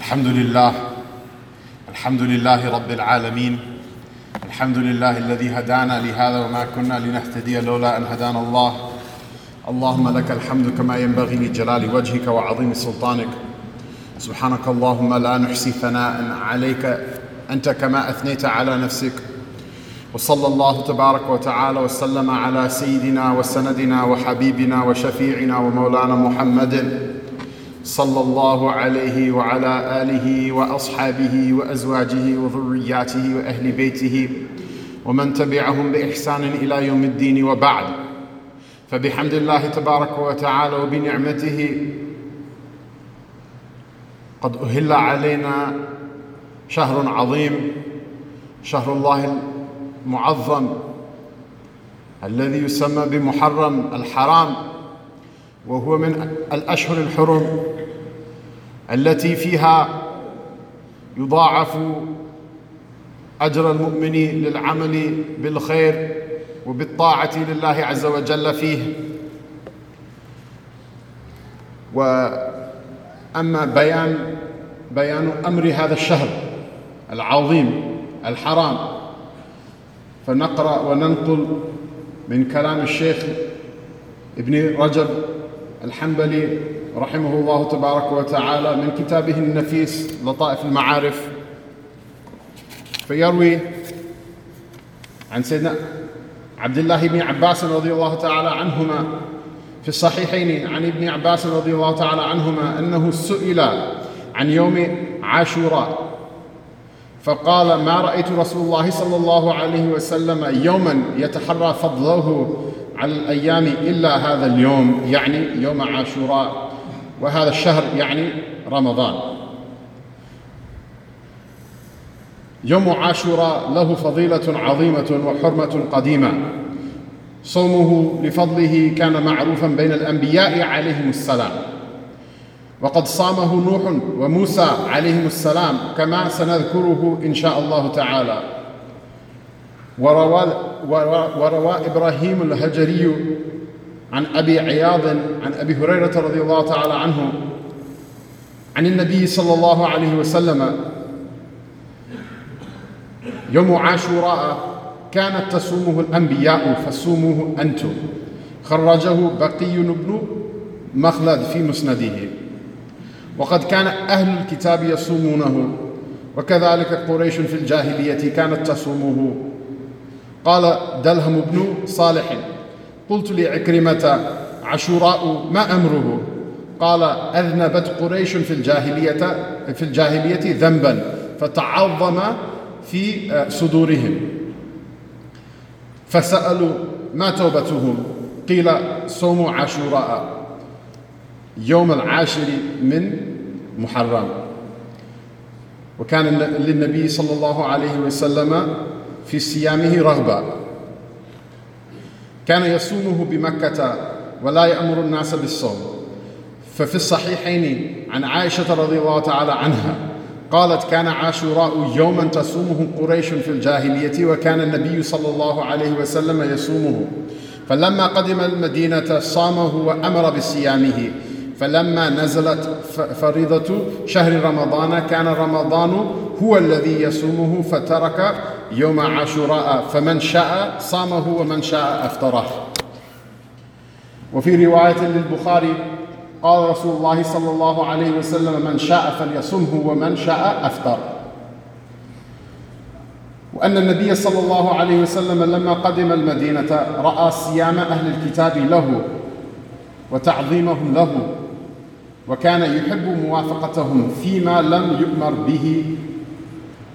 الحمد لله. الحمد لله رب العالمين. الحمد لله الذي هدانا لهذا وما كنا لنهتدي لولا أن هدانا الله. اللهم لك الحمد كما ينبغي لجلال وجهك وعظيم سلطانك. سبحانك اللهم لا نحصي ثناء عليك. أنت كما أثنيت على نفسك. وصلى الله تبارك وتعالى وسلم على سيدنا وسندنا وحبيبنا وشفيعنا ومولانا محمد. صلى الله عليه وعلى آله وأصحابه وأزواجه وذرياته وأهل بيته ومن تبعهم بإحسان إلى يوم الدين وبعد. فبحمد الله تبارك وتعالى وبنعمته قد أهل علينا شهر عظيم شهر الله المعظم الذي يسمى بمحرم الحرام وهو من الأشهر الحرم. التي فيها يضاعف أجر المؤمن للعمل بالخير وبالطاعة لله عز وجل فيه. وأما بيان بيان أمر هذا الشهر العظيم الحرام فنقرأ وننقل من كلام الشيخ ابن رجب الحنبلي رحمه الله تبارك وتعالى من كتابه النفيس لطائف المعارف. فيروي عن سيدنا عبد الله بن عباس رضي الله تعالى عنهما في الصحيحين عن ابن عباس رضي الله تعالى عنهما أنه سئل عن يوم عاشوراء. فقال ما رأيت رسول الله صلى الله عليه وسلم يوما يتحرى فضله على الأيام إلا هذا اليوم يعني يوم عاشوراء. وهذا الشهر يعني رمضان. يوم عاشوراء له فضيلة عظيمة وحرمة قديمة. صومه لفضله كان معروفا بين الأنبياء عليهم السلام. وقد صامه نوح وموسى عليهم السلام كما سنذكره إن شاء الله تعالى. وروى, وروى إبراهيم الهجري عن أبي عياض عن أبي هريرة رضي الله تعالى عنه عن النبي صلى الله عليه وسلم. يوم عاشوراء كانت تصومه الأنبياء فصوموه أنتم. خرجه بقي بن مخلد في مسنده وقد كان أهل الكتاب يصومونه. وكذلك قريش في الجاهلية كانت تصومه. قال دلهم بن صالح قلت لعكرمة عاشوراء ما أمره؟ قال أذنبت قريش في الجاهلية في الجاهلية ذنبا فتعظم في صدورهم. فسألوا ما توبتهم؟ قيل صوم عاشوراء يوم العاشر من محرم. وكان للنبي صلى الله عليه وسلم في صيامه رغبة. كان يصومه بمكة ولا يأمر الناس بالصوم. ففي الصحيحين عن عائشة رضي الله تعالى عنها قالت كان عاشوراء يوما تصومه قريش في الجاهلية وكان النبي صلى الله عليه وسلم يصومه. فلما قدم المدينة صامه وأمر بصيامه. فلما نزلت فريضة شهر رمضان كان رمضان هو الذي يصومه فترك يوم عاشوراء فمن شاء صامه ومن شاء أفطره. وفي رواية للبخاري قال رسول الله صلى الله عليه وسلم من شاء فليصمه ومن شاء أفطر. وأن النبي صلى الله عليه وسلم لما قدم المدينة رأى صيام أهل الكتاب له وتعظيمهم له وكان يحب موافقتهم فيما لم يؤمر به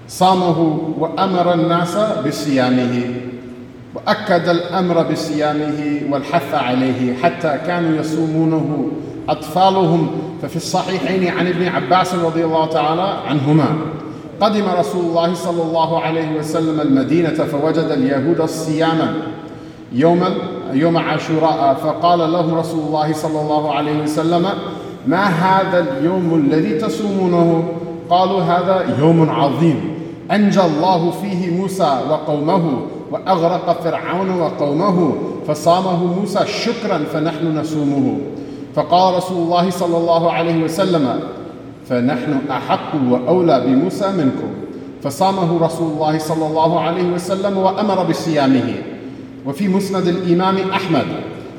صامه وأمر الناس بصيامه وأكد الأمر بصيامه والحث عليه حتى كانوا يصومونه أطفالهم. ففي الصحيحين عن ابن عباس رضي الله تعالى عنهما قدم رسول الله صلى الله عليه وسلم المدينة فوجد اليهود صياما يوم يوم عاشوراء. فقال لهم رسول الله صلى الله عليه وسلم ما هذا اليوم الذي تصومونه؟ قالوا هذا يوم عظيم. أنجى الله فيه موسى وقومه وأغرق فرعون وقومه فصامه موسى شكرا فنحن نصومه فقال رسول الله صلى الله عليه وسلم فنحن أحق وأولى بموسى منكم. فصامه رسول الله صلى الله عليه وسلم وأمر بصيامه. وفي مسند الإمام أحمد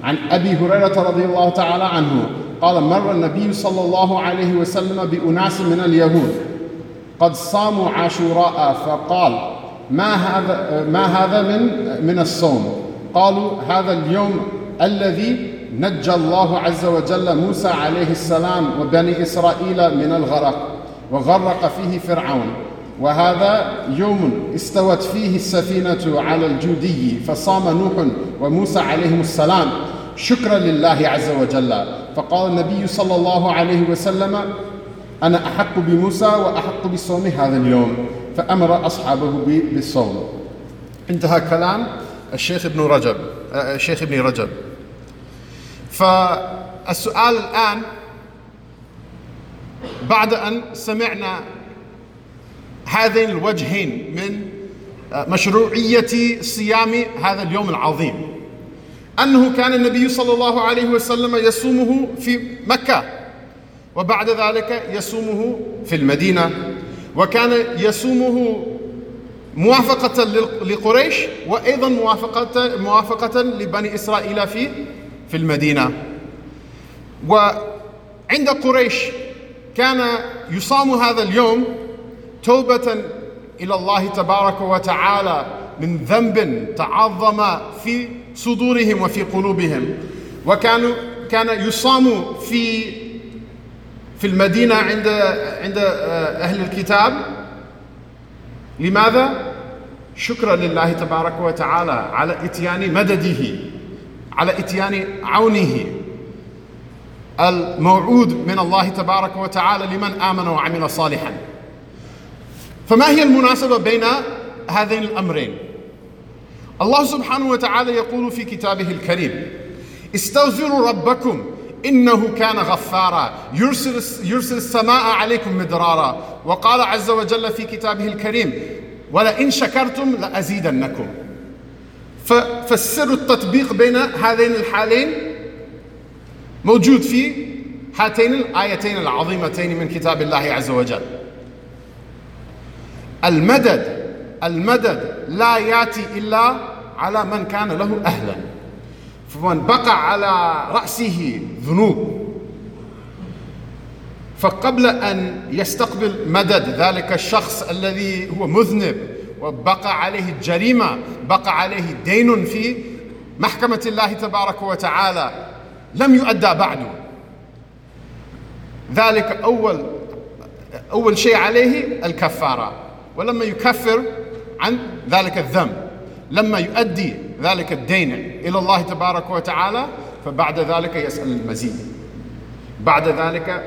عن أبي هريرة رضي الله تعالى عنه قال مر النبي صلى الله عليه وسلم بأناس من اليهود قد صاموا عاشوراء فقال ما هذا ما هذا من من الصوم؟ قالوا هذا اليوم الذي نجى الله عز وجل موسى عليه السلام وبني إسرائيل من الغرق وغرق فيه فرعون وهذا يوم استوت فيه السفينة على الجودي فصام نوح وموسى عليهم السلام. شكرا لله عز وجل. فقال النبي صلى الله عليه وسلم أنا أحق بموسى وأحق بصوم هذا اليوم فأمر أصحابه بالصوم. انتهى كلام الشيخ ابن رجب الشيخ ابن رجب. فالسؤال الآن بعد أن سمعنا هذين الوجهين من مشروعية صيام هذا اليوم العظيم أنه كان النبي صلى الله عليه وسلم يصومه في مكة. وبعد ذلك يصومه في المدينة. وكان يصومه موافقة لقريش وأيضا موافقة موافقة لبني إسرائيل في في المدينة. وعند قريش كان يصام هذا اليوم توبة إلى الله تبارك وتعالى من ذنب تعظم في صدورهم وفي قلوبهم. وكانوا كان يصام في في المدينة عند عند أهل الكتاب. لماذا؟ شكرا لله تبارك وتعالى على إتيان مدده على إتيان عونه. الموعود من الله تبارك وتعالى لمن آمن وعمل صالحا. فما هي المناسبة بين هذين الأمرين؟ الله سبحانه وتعالى يقول في كتابه الكريم استغفروا ربكم إنه كان غفارا. يرسل يرسل السماء عليكم مدرارا. وقال عز وجل في كتابه الكريم ولئن شكرتم لأزيدنكم. فالسر التطبيق بين هذين الحالين موجود في هاتين الآيتين العظيمتين من كتاب الله عز وجل. المدد المدد لا ياتي إلا على من كان له أهلا. فمن بقى على رأسه ذنوب. فقبل أن يستقبل مدد ذلك الشخص الذي هو مذنب وبقى عليه الجريمة بقى عليه دين في محكمة الله تبارك وتعالى لم يؤدى بعد. ذلك أول أول شيء عليه الكفارة ولما يكفر عن ذلك الذنب لما يؤدي ذلك الدين إلى الله تبارك وتعالى فبعد ذلك يسأل المزيد. بعد ذلك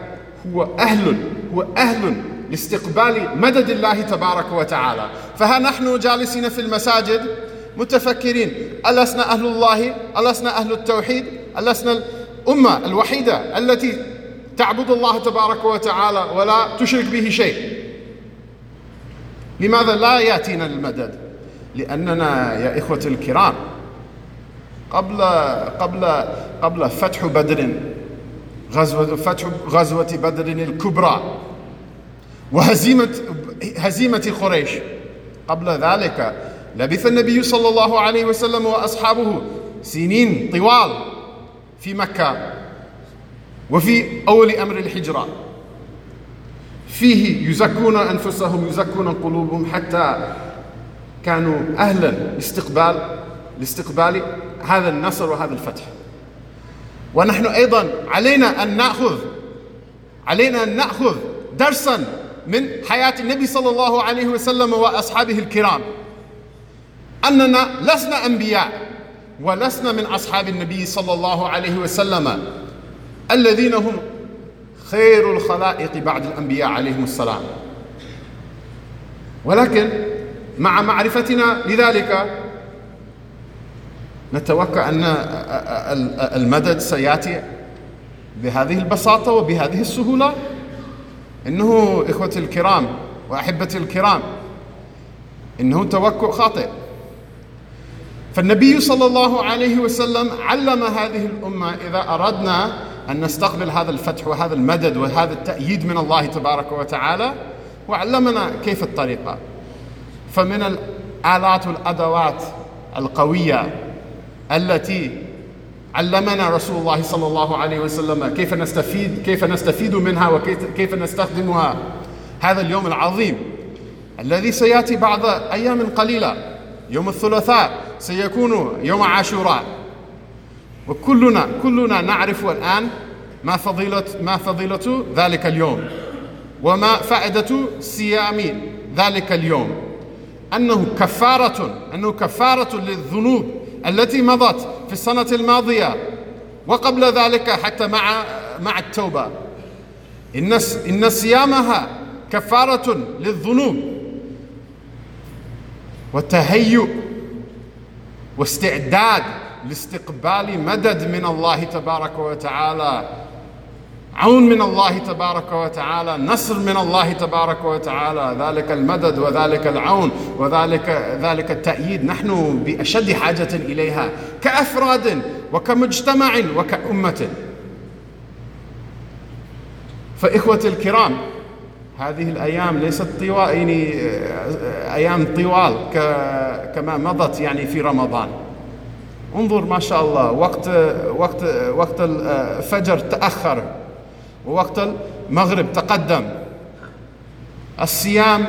هو أهل هو أهل لاستقبال مدد الله تبارك وتعالى. فها نحن جالسين في المساجد متفكرين ألسنا أهل الله؟ ألسنا أهل التوحيد؟ ألسنا الأمة الوحيدة التي تعبد الله تبارك وتعالى ولا تشرك به شيء؟ لماذا لا يأتينا المدد؟ لأننا يا إخوة الكرام قبل قبل قبل فتح بدر غزوة فتح غزوة بدر الكبرى وهزيمة هزيمة قريش. قبل ذلك لبث النبي صلى الله عليه وسلم وأصحابه سنين طوال في مكة وفي أول أمر الحجرة فيه يزكون أنفسهم يزكون قلوبهم حتى كانوا أهلا لاستقبال لاستقبال هذا النصر وهذا الفتح. ونحن أيضا علينا أن نأخذ علينا أن نأخذ درسا من حياة النبي صلى الله عليه وسلم وأصحابه الكرام. أننا لسنا أنبياء ولسنا من أصحاب النبي صلى الله عليه وسلم الذين هم خير الخلائق بعد الأنبياء عليهم السلام. ولكن مع معرفتنا لذلك. نتوقع أن المدد سيأتي بهذه البساطة وبهذه السهولة. إنه إخوتي الكرام وأحبتي الكرام إنه توقع خاطئ. فالنبي صلى الله عليه وسلم علم هذه الأمة إذا أردنا أن نستقبل هذا الفتح وهذا المدد وهذا التأييد من الله تبارك وتعالى وعلمنا كيف الطريقة. فمن الآلات والأدوات القوية التي علمنا رسول الله صلى الله عليه وسلم كيف نستفيد كيف نستفيد منها وكيف نستخدمها. هذا اليوم العظيم الذي سيأتي بعد أيام قليلة. يوم الثلاثاء سيكون يوم عاشوراء. وكلنا كلنا نعرف الآن ما فضيله ما فضيلة ذلك اليوم. وما فائدة صيام ذلك اليوم. أنه كفارة أنه كفارة للذنوب التي مضت في السنة الماضية وقبل ذلك حتى مع مع التوبة. إن إن صيامها كفارة للذنوب وتهيؤ واستعداد لاستقبال مدد من الله تبارك وتعالى. عون من الله تبارك وتعالى نصر من الله تبارك وتعالى ذلك المدد وذلك العون وذلك ذلك التأييد. نحن بأشد حاجة إليها كأفراد وكمجتمع وكأمة. فإخوة الكرام هذه الأيام ليست طوال يعني أيام طوال كما مضت يعني في رمضان. انظر ما شاء الله وقت وقت وقت الفجر تأخر. ووقت المغرب تقدم. الصيام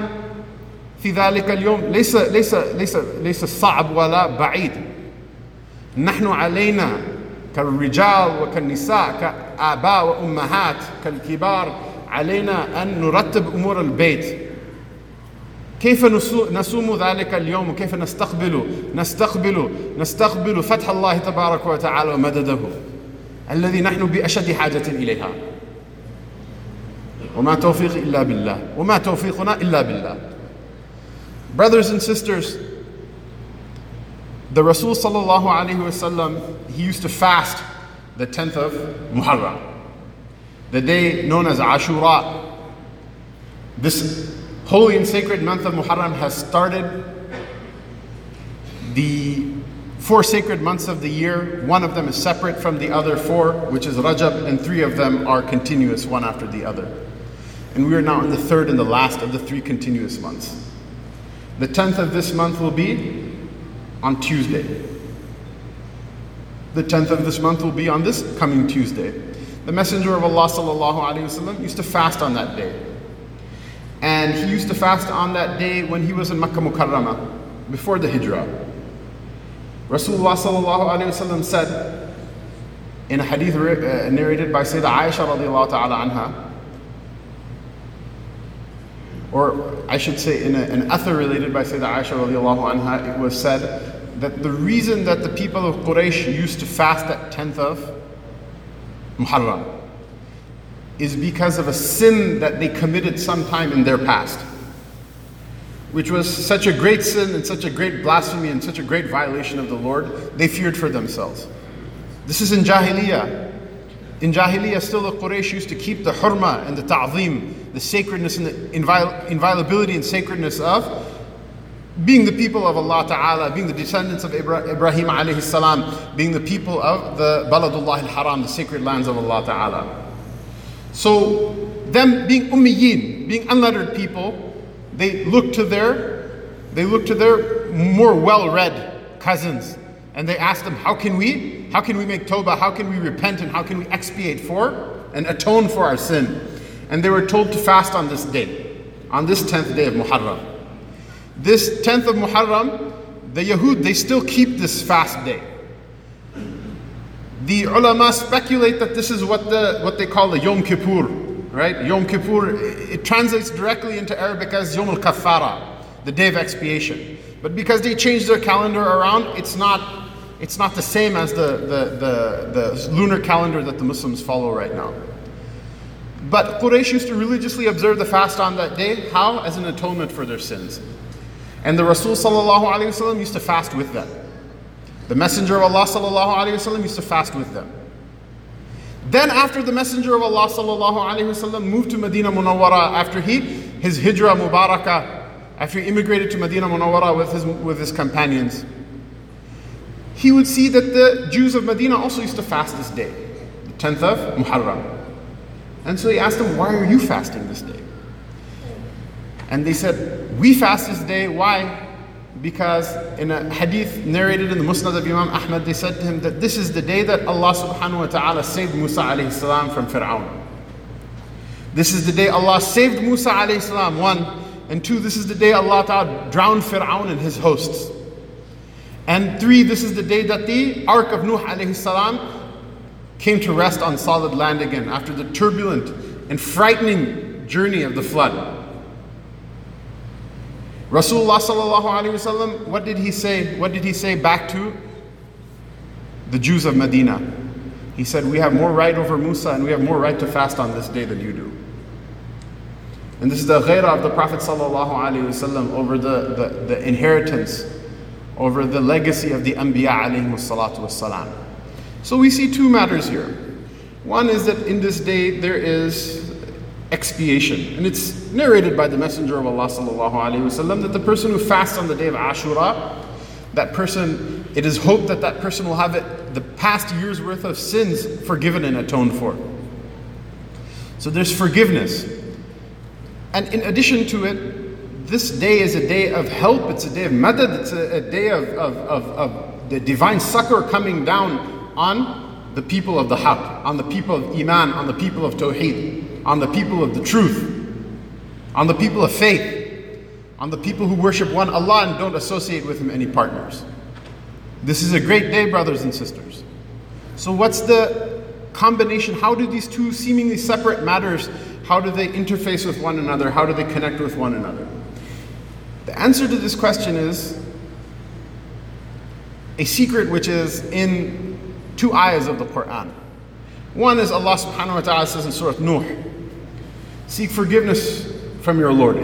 في ذلك اليوم ليس ليس ليس ليس صعب ولا بعيد. نحن علينا كالرجال وكالنساء كآباء وأمهات كالكبار علينا أن نرتب أمور البيت. كيف نصوم ذلك اليوم؟ وكيف نستقبل نستقبل نستقبل فتح الله تبارك وتعالى ومدده الذي نحن بأشد حاجة إليها. وما توفيق إلا بالله وما توفيقنا إلا بالله Brothers and sisters, the Rasul sallallahu alayhi wasallam, he used to fast the 10th of Muharram, the day known as Ashura. This holy and sacred month of Muharram has started the four sacred months of the year. One of them is separate from the other four, which is Rajab, and three of them are continuous, one after the other. And we are now in the third and the last of the three continuous months. The 10th of this month will be on Tuesday. The 10th of this month will be on this coming Tuesday. The Messenger of Allah وسلم, used to fast on that day. And he used to fast on that day when he was in Makkah Mukarramah, before the Hijrah. Rasulullah وسلم, said in a hadith uh, narrated by Sayyidah Aisha radiallahu ta'ala anha, or I should say in a, an athar related by Sayyidah Aisha radiallahu anha, it was said that the reason that the people of Quraysh used to fast at 10th of Muharram is because of a sin that they committed sometime in their past, which was such a great sin and such a great blasphemy and such a great violation of the Lord, they feared for themselves. This is in Jahiliyyah. In Jahiliyyah, still the Quraysh used to keep the hurma and the ta'zim, the sacredness and the inviol- inviolability and sacredness of being the people of Allah Ta'ala, being the descendants of Ibrahim alayhi salam, being the people of the Baladullah al-Haram, the sacred lands of Allah Ta'ala. So, them being ummiyin, being unlettered people, they look to their, they look to their more well-read cousins, and they ask them, how can we, how can we make tawbah, how can we repent, and how can we expiate for and atone for our sin? And they were told to fast on this day, on this 10th day of Muharram. This 10th of Muharram, the Yahud, they still keep this fast day. The ulama speculate that this is what, the, what they call the Yom Kippur, right? Yom Kippur, it translates directly into Arabic as Yom al-Kaffara, the day of expiation. But because they changed their calendar around, it's not, it's not the same as the, the, the, the lunar calendar that the Muslims follow right now. But Quraysh used to religiously observe the fast on that day. How? As an atonement for their sins. And the Rasul وسلم, used to fast with them. The Messenger of Allah وسلم, used to fast with them. Then after the Messenger of Allah وسلم, moved to Medina Munawwara, after he, his hijrah mubarakah, after he immigrated to Medina Munawwara with his, with his companions, he would see that the Jews of Medina also used to fast this day. 10th of Muharram. And so he asked them, Why are you fasting this day? And they said, We fast this day. Why? Because in a hadith narrated in the Musnad of Imam Ahmad, they said to him that this is the day that Allah subhanahu wa ta'ala saved Musa alayhi salam from Fir'aun. This is the day Allah saved Musa alayhi salam, one. And two, this is the day Allah ta'ala drowned Fir'aun and his hosts. And three, this is the day that the Ark of Nuh alayhi salam came to rest on solid land again after the turbulent and frightening journey of the flood. Rasulullah what did he say? What did he say back to the Jews of Medina? He said, "We have more right over Musa, and we have more right to fast on this day than you do." And this is the ghairah of the Prophet sallallahu over the, the, the inheritance, over the legacy of the Anbiya alayhi. So we see two matters here. One is that in this day there is expiation, and it's narrated by the Messenger of Allah sallallahu that the person who fasts on the day of Ashura, that person, it is hoped that that person will have it, the past year's worth of sins forgiven and atoned for. So there's forgiveness. And in addition to it, this day is a day of help, it's a day of madad, it's a, a day of, of, of, of the divine succor coming down on the people of the haqq, on the people of iman, on the people of tawheed, on the people of the truth, on the people of faith, on the people who worship one Allah and don't associate with Him any partners. This is a great day, brothers and sisters. So, what's the combination? How do these two seemingly separate matters, how do they interface with one another? How do they connect with one another? The answer to this question is a secret which is in two ayahs of the Quran. One is Allah subhanahu wa ta'ala says in Surah Nuh, Seek forgiveness from your Lord.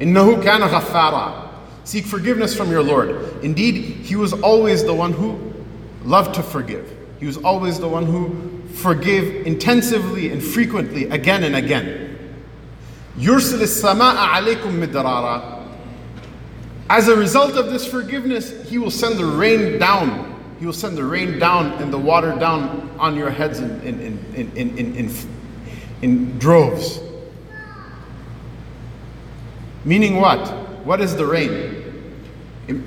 Innahu kana. Seek forgiveness from your Lord. Indeed, He was always the one who loved to forgive. He was always the one who forgave intensively and frequently, again and again. As a result of this forgiveness, He will send the rain down he will send the rain down and the water down on your heads in, in, in, in, in, in, in droves. Meaning what? What is the rain?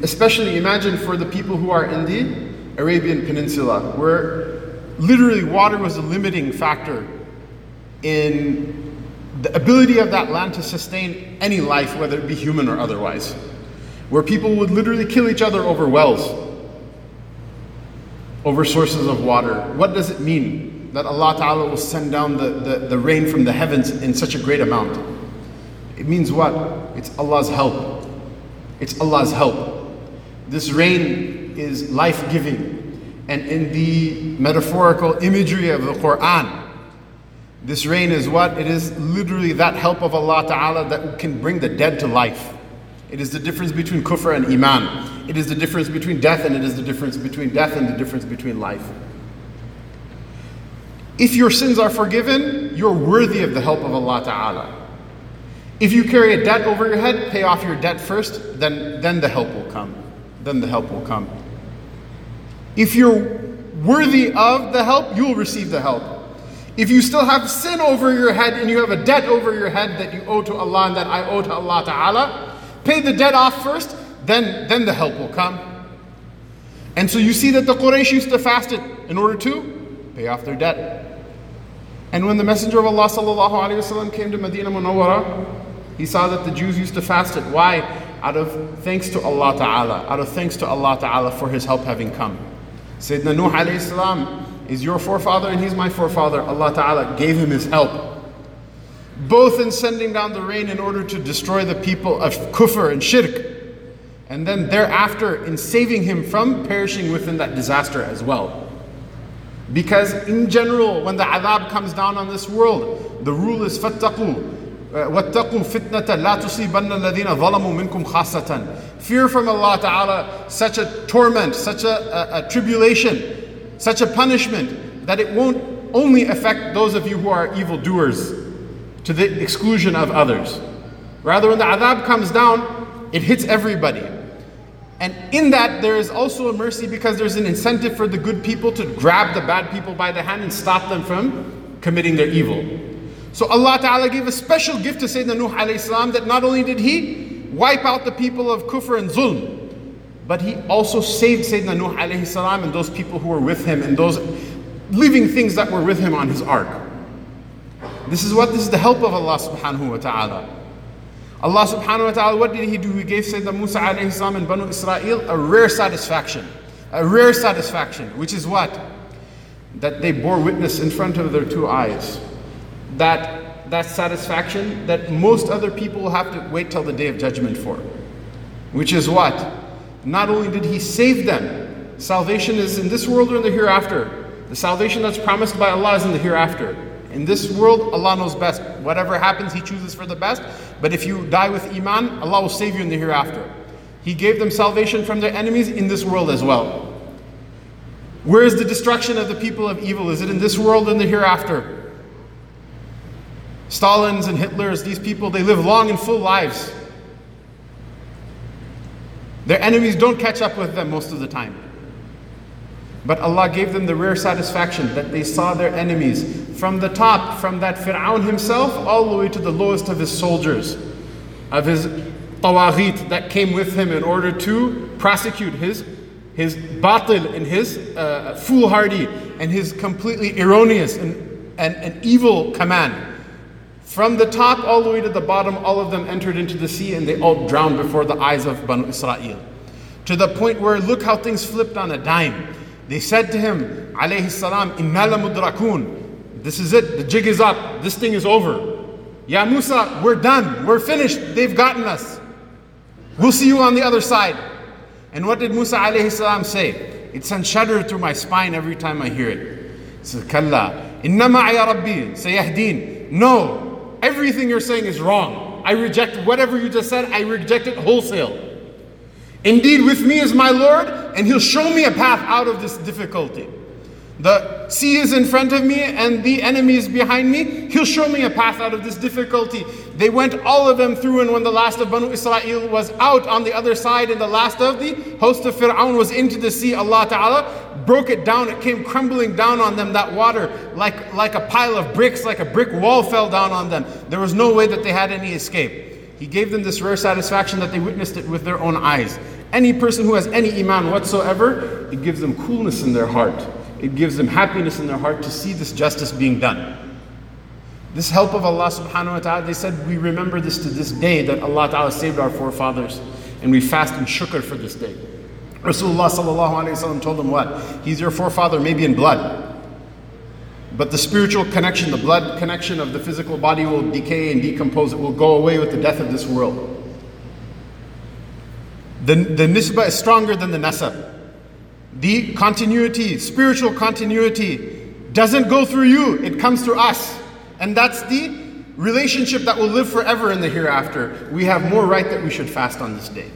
Especially imagine for the people who are in the Arabian Peninsula, where literally water was a limiting factor in the ability of that land to sustain any life, whether it be human or otherwise. Where people would literally kill each other over wells over sources of water. What does it mean that Allah Ta'ala will send down the, the, the rain from the heavens in such a great amount? It means what? It's Allah's help. It's Allah's help. This rain is life giving. And in the metaphorical imagery of the Quran, this rain is what? It is literally that help of Allah Ta'ala that can bring the dead to life. It is the difference between kufr and iman. It is the difference between death and it is the difference between death and the difference between life. If your sins are forgiven, you're worthy of the help of Allah Ta'ala. If you carry a debt over your head, pay off your debt first, then, then the help will come. Then the help will come. If you're worthy of the help, you will receive the help. If you still have sin over your head and you have a debt over your head that you owe to Allah and that I owe to Allah Ta'ala, Pay the debt off first, then, then the help will come. And so you see that the Quraysh used to fast it in order to pay off their debt. And when the Messenger of Allah وسلم, came to Medina Munawwara, he saw that the Jews used to fast it. Why? Out of thanks to Allah Ta'ala, out of thanks to Allah Ta'ala for his help having come. Sayyidina Nuh alayhi salam is your forefather and he's my forefather. Allah Ta'ala gave him his help both in sending down the rain in order to destroy the people of kufr and shirk, and then thereafter in saving him from perishing within that disaster as well. Because in general, when the adhab comes down on this world, the rule is fattaqu. وَاتَّقُوا فِتْنَةً لَا تُصِيبَنَّ الَّذِينَ ظَلَمُوا مِنْكُمْ خَاصَّةً Fear from Allah Ta'ala such a torment, such a, a, a tribulation, such a punishment that it won't only affect those of you who are evildoers to the exclusion of others. Rather, when the adhab comes down, it hits everybody. And in that, there is also a mercy because there's an incentive for the good people to grab the bad people by the hand and stop them from committing their evil. So Allah Ta'ala gave a special gift to Sayyidina Nuh salam that not only did he wipe out the people of kufr and zulm, but he also saved Sayyidina Nuh salam and those people who were with him and those living things that were with him on his ark. This is what this is the help of Allah subhanahu wa ta'ala. Allah subhanahu wa ta'ala, what did He do? He gave Sayyidina Musa alayhi salam and Banu Israel a rare satisfaction. A rare satisfaction, which is what? That they bore witness in front of their two eyes. That, that satisfaction that most other people will have to wait till the day of judgment for. Which is what? Not only did He save them, salvation is in this world or in the hereafter. The salvation that's promised by Allah is in the hereafter. In this world, Allah knows best. Whatever happens, He chooses for the best. But if you die with Iman, Allah will save you in the hereafter. He gave them salvation from their enemies in this world as well. Where is the destruction of the people of evil? Is it in this world or in the hereafter? Stalins and Hitlers, these people, they live long and full lives. Their enemies don't catch up with them most of the time. But Allah gave them the rare satisfaction that they saw their enemies from the top, from that Fir'aun himself, all the way to the lowest of his soldiers, of his tawaghit that came with him in order to prosecute his, his batil and his uh, foolhardy and his completely erroneous and, and, and evil command. From the top all the way to the bottom, all of them entered into the sea and they all drowned before the eyes of Banu Israel. To the point where look how things flipped on a dime. They said to him, alayhi salam, inna mudrakun. This is it. The jig is up. This thing is over. Ya Musa, we're done. We're finished. They've gotten us. We'll see you on the other side. And what did Musa alayhi salam say? It sends shudder through my spine every time I hear it. Says, Kalla, inna ya rabbi, sayahdeen. No, everything you're saying is wrong. I reject whatever you just said, I reject it wholesale. Indeed, with me is my Lord, and He'll show me a path out of this difficulty. The sea is in front of me and the enemy is behind me. He'll show me a path out of this difficulty. They went all of them through, and when the last of Banu Israel was out on the other side, and the last of the host of Fir'aun was into the sea, Allah Ta'ala broke it down. It came crumbling down on them, that water, like, like a pile of bricks, like a brick wall fell down on them. There was no way that they had any escape. He gave them this rare satisfaction that they witnessed it with their own eyes. Any person who has any iman whatsoever, it gives them coolness in their heart it gives them happiness in their heart to see this justice being done. This help of Allah subhanahu wa ta'ala, they said, we remember this to this day that Allah ta'ala saved our forefathers and we fast and shukr for this day. Rasulullah told them what? He's your forefather maybe in blood. But the spiritual connection, the blood connection of the physical body will decay and decompose. It will go away with the death of this world. The, the nisbah is stronger than the nasab. The continuity, spiritual continuity, doesn't go through you, it comes through us. And that's the relationship that will live forever in the hereafter. We have more right that we should fast on this day.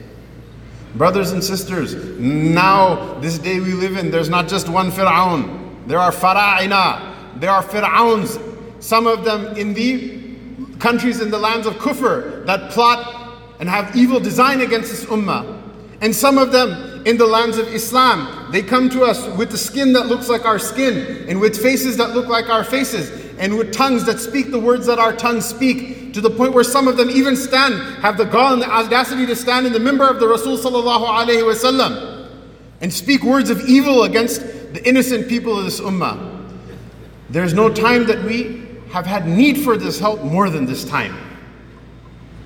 Brothers and sisters, now, this day we live in, there's not just one Fir'aun. There are Fara'ina, there are Fir'auns, some of them in the countries in the lands of Kufr that plot and have evil design against this ummah. And some of them in the lands of Islam. They come to us with the skin that looks like our skin, and with faces that look like our faces, and with tongues that speak the words that our tongues speak, to the point where some of them even stand, have the gall and the audacity to stand in the minbar of the Rasul sallallahu and speak words of evil against the innocent people of this ummah. There's no time that we have had need for this help more than this time.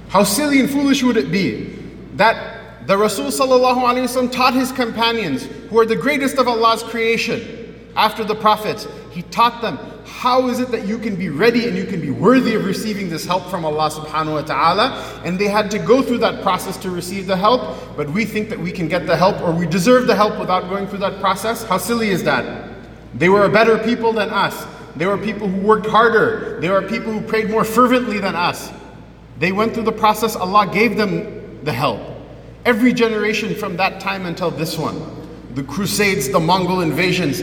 How silly and foolish would it be that the Rasul ﷺ taught his companions, who are the greatest of Allah's creation, after the prophets, he taught them how is it that you can be ready and you can be worthy of receiving this help from Allah subhanahu wa ta'ala. And they had to go through that process to receive the help, but we think that we can get the help or we deserve the help without going through that process. How silly is that? They were a better people than us. They were people who worked harder. There were people who prayed more fervently than us. They went through the process, Allah gave them the help. Every generation from that time until this one, the Crusades, the Mongol invasions,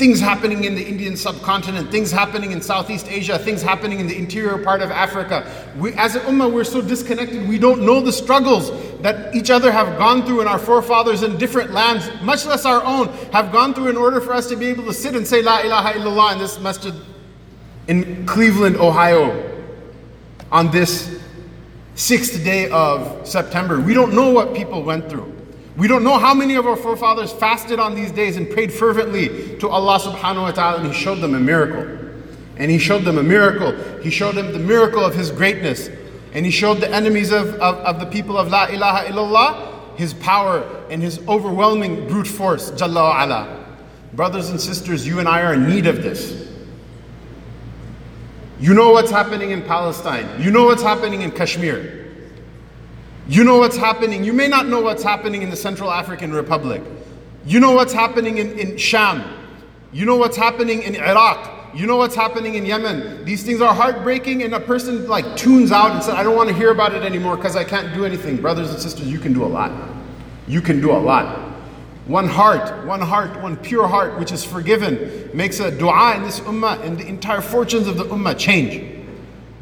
things happening in the Indian subcontinent, things happening in Southeast Asia, things happening in the interior part of Africa. We, as an ummah, we're so disconnected, we don't know the struggles that each other have gone through and our forefathers in different lands, much less our own, have gone through in order for us to be able to sit and say La ilaha illallah in this masjid in Cleveland, Ohio, on this sixth day of September. We don't know what people went through. We don't know how many of our forefathers fasted on these days and prayed fervently to Allah subhanahu wa ta'ala, and He showed them a miracle. And He showed them a miracle. He showed them the miracle of His greatness. And He showed the enemies of, of, of the people of La ilaha illallah His power and His overwhelming brute force, Jalla wa ala. Brothers and sisters, you and I are in need of this. You know what's happening in Palestine. You know what's happening in Kashmir. You know what's happening. You may not know what's happening in the Central African Republic. You know what's happening in, in Sham. You know what's happening in Iraq. You know what's happening in Yemen. These things are heartbreaking, and a person like tunes out and says, I don't want to hear about it anymore because I can't do anything. Brothers and sisters, you can do a lot. You can do a lot. One heart, one heart, one pure heart which is forgiven makes a dua in this ummah and the entire fortunes of the ummah change.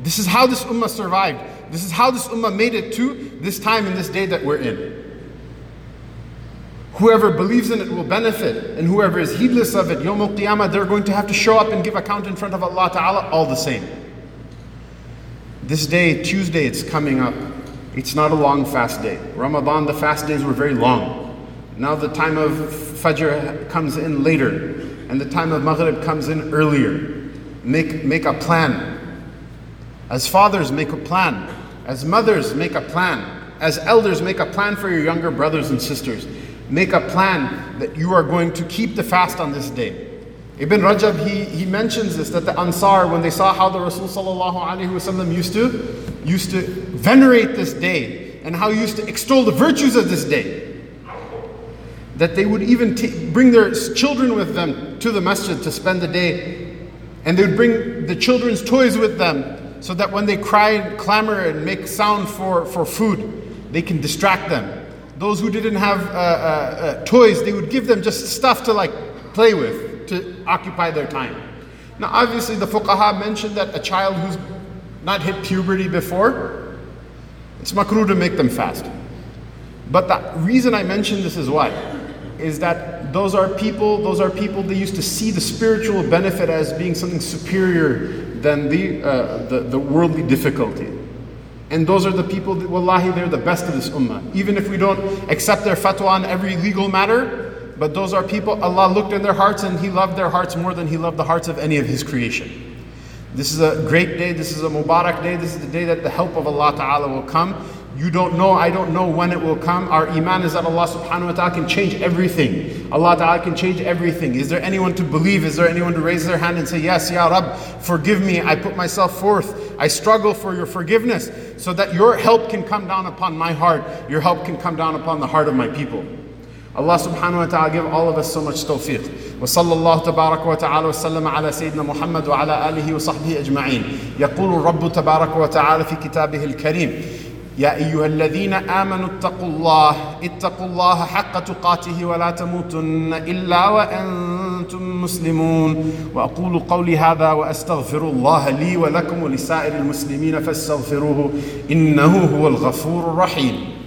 This is how this ummah survived. This is how this ummah made it to this time and this day that we're in. Whoever believes in it will benefit, and whoever is heedless of it, Yom Qiyamah, they're going to have to show up and give account in front of Allah Ta'ala all the same. This day, Tuesday, it's coming up. It's not a long fast day. Ramadan, the fast days were very long. Now the time of Fajr comes in later, and the time of Maghrib comes in earlier. Make, make a plan. As fathers, make a plan. As mothers, make a plan. As elders, make a plan for your younger brothers and sisters. Make a plan that you are going to keep the fast on this day. Ibn Rajab, he, he mentions this, that the Ansar, when they saw how the Rasul wasallam used to, used to venerate this day, and how he used to extol the virtues of this day, that they would even t- bring their children with them to the masjid to spend the day, and they would bring the children's toys with them, so that when they cry and clamor and make sound for, for food, they can distract them. Those who didn't have uh, uh, uh, toys, they would give them just stuff to like play with to occupy their time. Now, obviously, the fuqaha mentioned that a child who's not hit puberty before, it's makruh to make them fast. But the reason I mention this is why? Is that those are people, those are people they used to see the spiritual benefit as being something superior than the, uh, the, the worldly difficulty. And those are the people, that, wallahi, they're the best of this ummah. Even if we don't accept their fatwa on every legal matter, but those are people, Allah looked in their hearts and He loved their hearts more than He loved the hearts of any of His creation. This is a great day, this is a Mubarak day, this is the day that the help of Allah Ta'ala will come. You don't know, I don't know when it will come. Our iman is that Allah subhanahu wa ta'ala can change everything. Allah ta'ala can change everything. Is there anyone to believe? Is there anyone to raise their hand and say, Yes, Ya Rab, forgive me. I put myself forth. I struggle for your forgiveness so that your help can come down upon my heart. Your help can come down upon the heart of my people. Allah subhanahu wa ta'ala give all of us so much tawfiq. وصلى الله تبارك وتعالى وسلم على سيدنا محمد وعلى آله وصحبه أجمعين يقول الرب تبارك وتعالى في كتابه الكريم يا أيها الذين آمنوا اتقوا الله اتقوا الله حق تقاته ولا تموتن إلا وأنتم مسلمون. وأقول قولي هذا وأستغفر الله لي ولكم ولسائر المسلمين فاستغفروه إنه هو الغفور الرحيم.